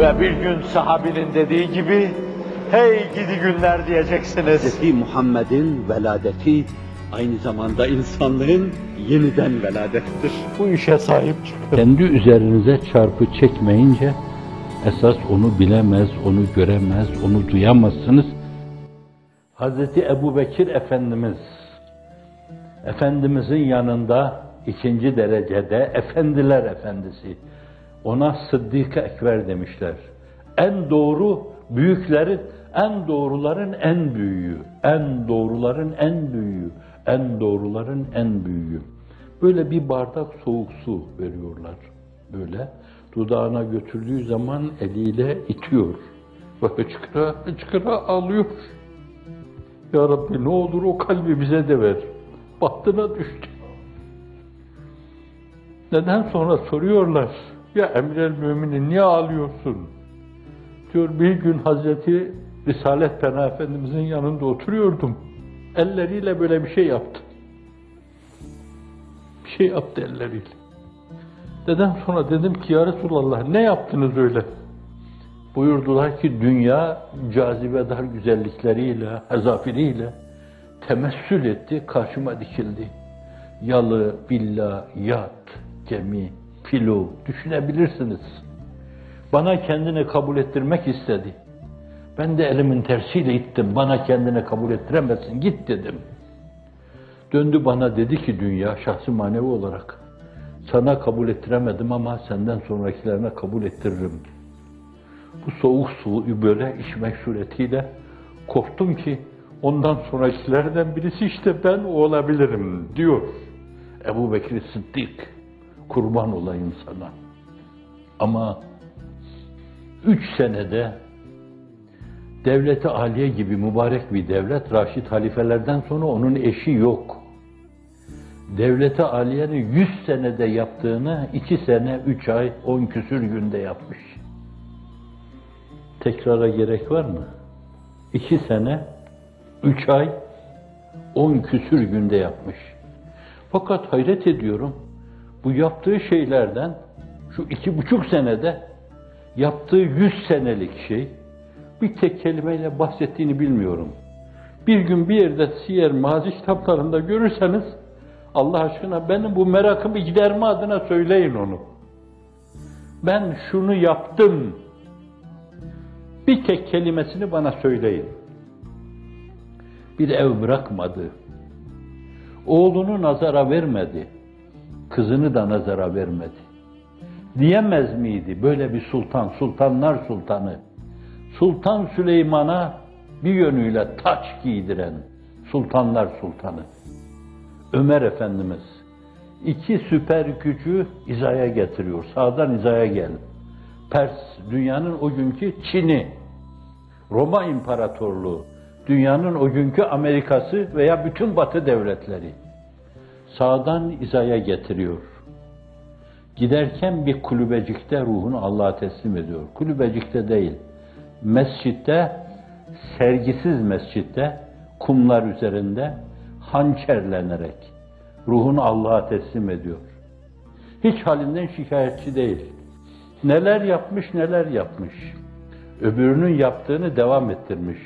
Ve bir gün sahabinin dediği gibi, hey gidi günler diyeceksiniz. Hz. Muhammed'in veladeti aynı zamanda insanlığın yeniden veladettir. Bu işe sahip çıkın. Kendi üzerinize çarpı çekmeyince esas onu bilemez, onu göremez, onu duyamazsınız. Hazreti Ebu Bekir Efendimiz, Efendimizin yanında ikinci derecede Efendiler Efendisi. Ona Sıddık-ı Ekber demişler. En doğru büyüklerin, en doğruların en büyüğü, en doğruların en büyüğü, en doğruların en büyüğü. Böyle bir bardak soğuk su veriyorlar. Böyle dudağına götürdüğü zaman eliyle itiyor. Ve hıçkıra hıçkıra alıyor. Ya Rabbi ne olur o kalbi bize de ver. Bahtına düştü. Neden sonra soruyorlar. Ya Emrel Müminin niye ağlıyorsun? Diyor bir gün Hazreti Risalet Pena Efendimizin yanında oturuyordum. Elleriyle böyle bir şey yaptı. Bir şey yaptı elleriyle. Neden sonra dedim ki ya Resulallah ne yaptınız öyle? Buyurdular ki dünya cazibedar güzellikleriyle, hezafiriyle temessül etti, karşıma dikildi. Yalı, villa, yat, gemi, filo düşünebilirsiniz. Bana kendini kabul ettirmek istedi. Ben de elimin tersiyle ittim. Bana kendini kabul ettiremezsin. Git dedim. Döndü bana dedi ki dünya şahsi manevi olarak sana kabul ettiremedim ama senden sonrakilerine kabul ettiririm. Bu soğuk suyu böyle içmek suretiyle korktum ki ondan sonrakilerden birisi işte ben olabilirim diyor. Ebu Bekir Sıddık kurban olayım sana. Ama üç senede devleti aliye gibi mübarek bir devlet, Raşid halifelerden sonra onun eşi yok. Devleti aliyenin yüz senede yaptığını iki sene, üç ay, on küsür günde yapmış. Tekrara gerek var mı? İki sene, üç ay, on küsür günde yapmış. Fakat hayret ediyorum, bu yaptığı şeylerden şu iki buçuk senede yaptığı yüz senelik şey bir tek kelimeyle bahsettiğini bilmiyorum. Bir gün bir yerde siyer mazi kitaplarında görürseniz Allah aşkına benim bu merakımı giderme adına söyleyin onu. Ben şunu yaptım. Bir tek kelimesini bana söyleyin. Bir ev bırakmadı. Oğlunu nazara vermedi kızını da nazara vermedi. Diyemez miydi böyle bir sultan, sultanlar sultanı, Sultan Süleyman'a bir yönüyle taç giydiren sultanlar sultanı, Ömer Efendimiz, iki süper gücü izaya getiriyor. Sağdan izaya gel. Pers, dünyanın o günkü Çin'i, Roma İmparatorluğu, dünyanın o günkü Amerikası veya bütün Batı devletleri sağdan izaya getiriyor. Giderken bir kulübecikte ruhunu Allah'a teslim ediyor. Kulübecikte değil, mescitte, sergisiz mescitte, kumlar üzerinde hançerlenerek ruhunu Allah'a teslim ediyor. Hiç halinden şikayetçi değil. Neler yapmış, neler yapmış. Öbürünün yaptığını devam ettirmiş.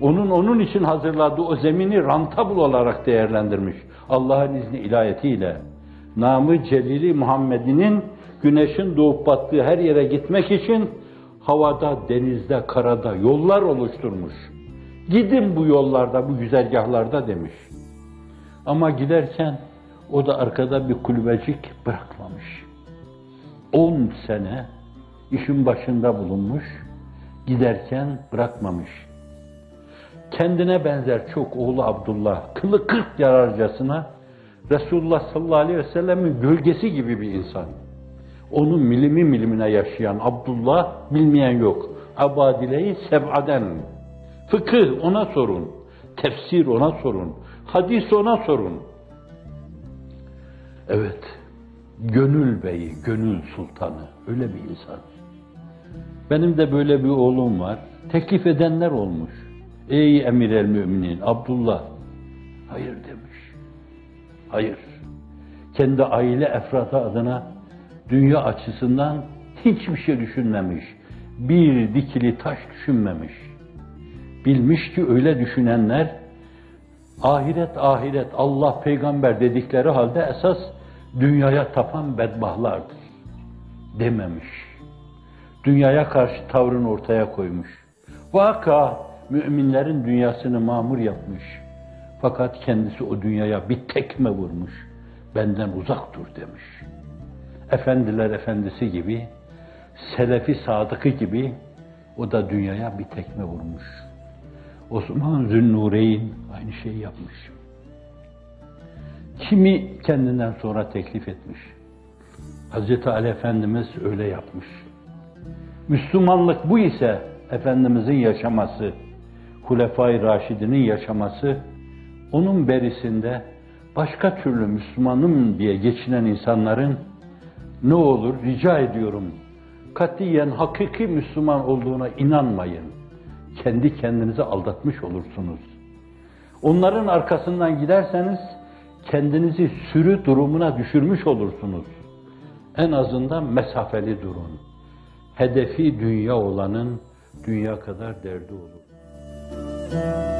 Onun onun için hazırladığı o zemini rantabul olarak değerlendirmiş. Allah'ın izni ilahiyetiyle namı celili Muhammed'inin güneşin doğup battığı her yere gitmek için havada, denizde, karada yollar oluşturmuş. Gidin bu yollarda, bu güzergahlarda demiş. Ama giderken o da arkada bir kulübecik bırakmamış. On sene işin başında bulunmuş, giderken bırakmamış kendine benzer çok oğlu Abdullah, kılı kırk yararcasına Resulullah sallallahu aleyhi ve sellemin gölgesi gibi bir insan. Onun milimi milimine yaşayan Abdullah bilmeyen yok. Abadileyi seb'aden. Fıkıh ona sorun. Tefsir ona sorun. Hadis ona sorun. Evet. Gönül beyi, gönül sultanı. Öyle bir insan. Benim de böyle bir oğlum var. Teklif edenler olmuş. Ey emir el müminin Abdullah. Hayır demiş. Hayır. Kendi aile efradı adına dünya açısından hiçbir şey düşünmemiş. bir dikili taş düşünmemiş. Bilmiş ki öyle düşünenler ahiret ahiret Allah peygamber dedikleri halde esas dünyaya tapan bedbahtlardır dememiş. Dünyaya karşı tavrını ortaya koymuş. Vaka müminlerin dünyasını mamur yapmış. Fakat kendisi o dünyaya bir tekme vurmuş. Benden uzak dur demiş. Efendiler efendisi gibi, selefi sadıkı gibi o da dünyaya bir tekme vurmuş. Osman Zünnureyn aynı şeyi yapmış. Kimi kendinden sonra teklif etmiş. Hazreti Ali Efendimiz öyle yapmış. Müslümanlık bu ise Efendimizin yaşaması, Hulefai Raşidinin yaşaması, onun berisinde başka türlü Müslümanım diye geçinen insanların ne olur rica ediyorum katiyen hakiki Müslüman olduğuna inanmayın. Kendi kendinizi aldatmış olursunuz. Onların arkasından giderseniz kendinizi sürü durumuna düşürmüş olursunuz. En azından mesafeli durun. Hedefi dünya olanın dünya kadar derdi olur. Música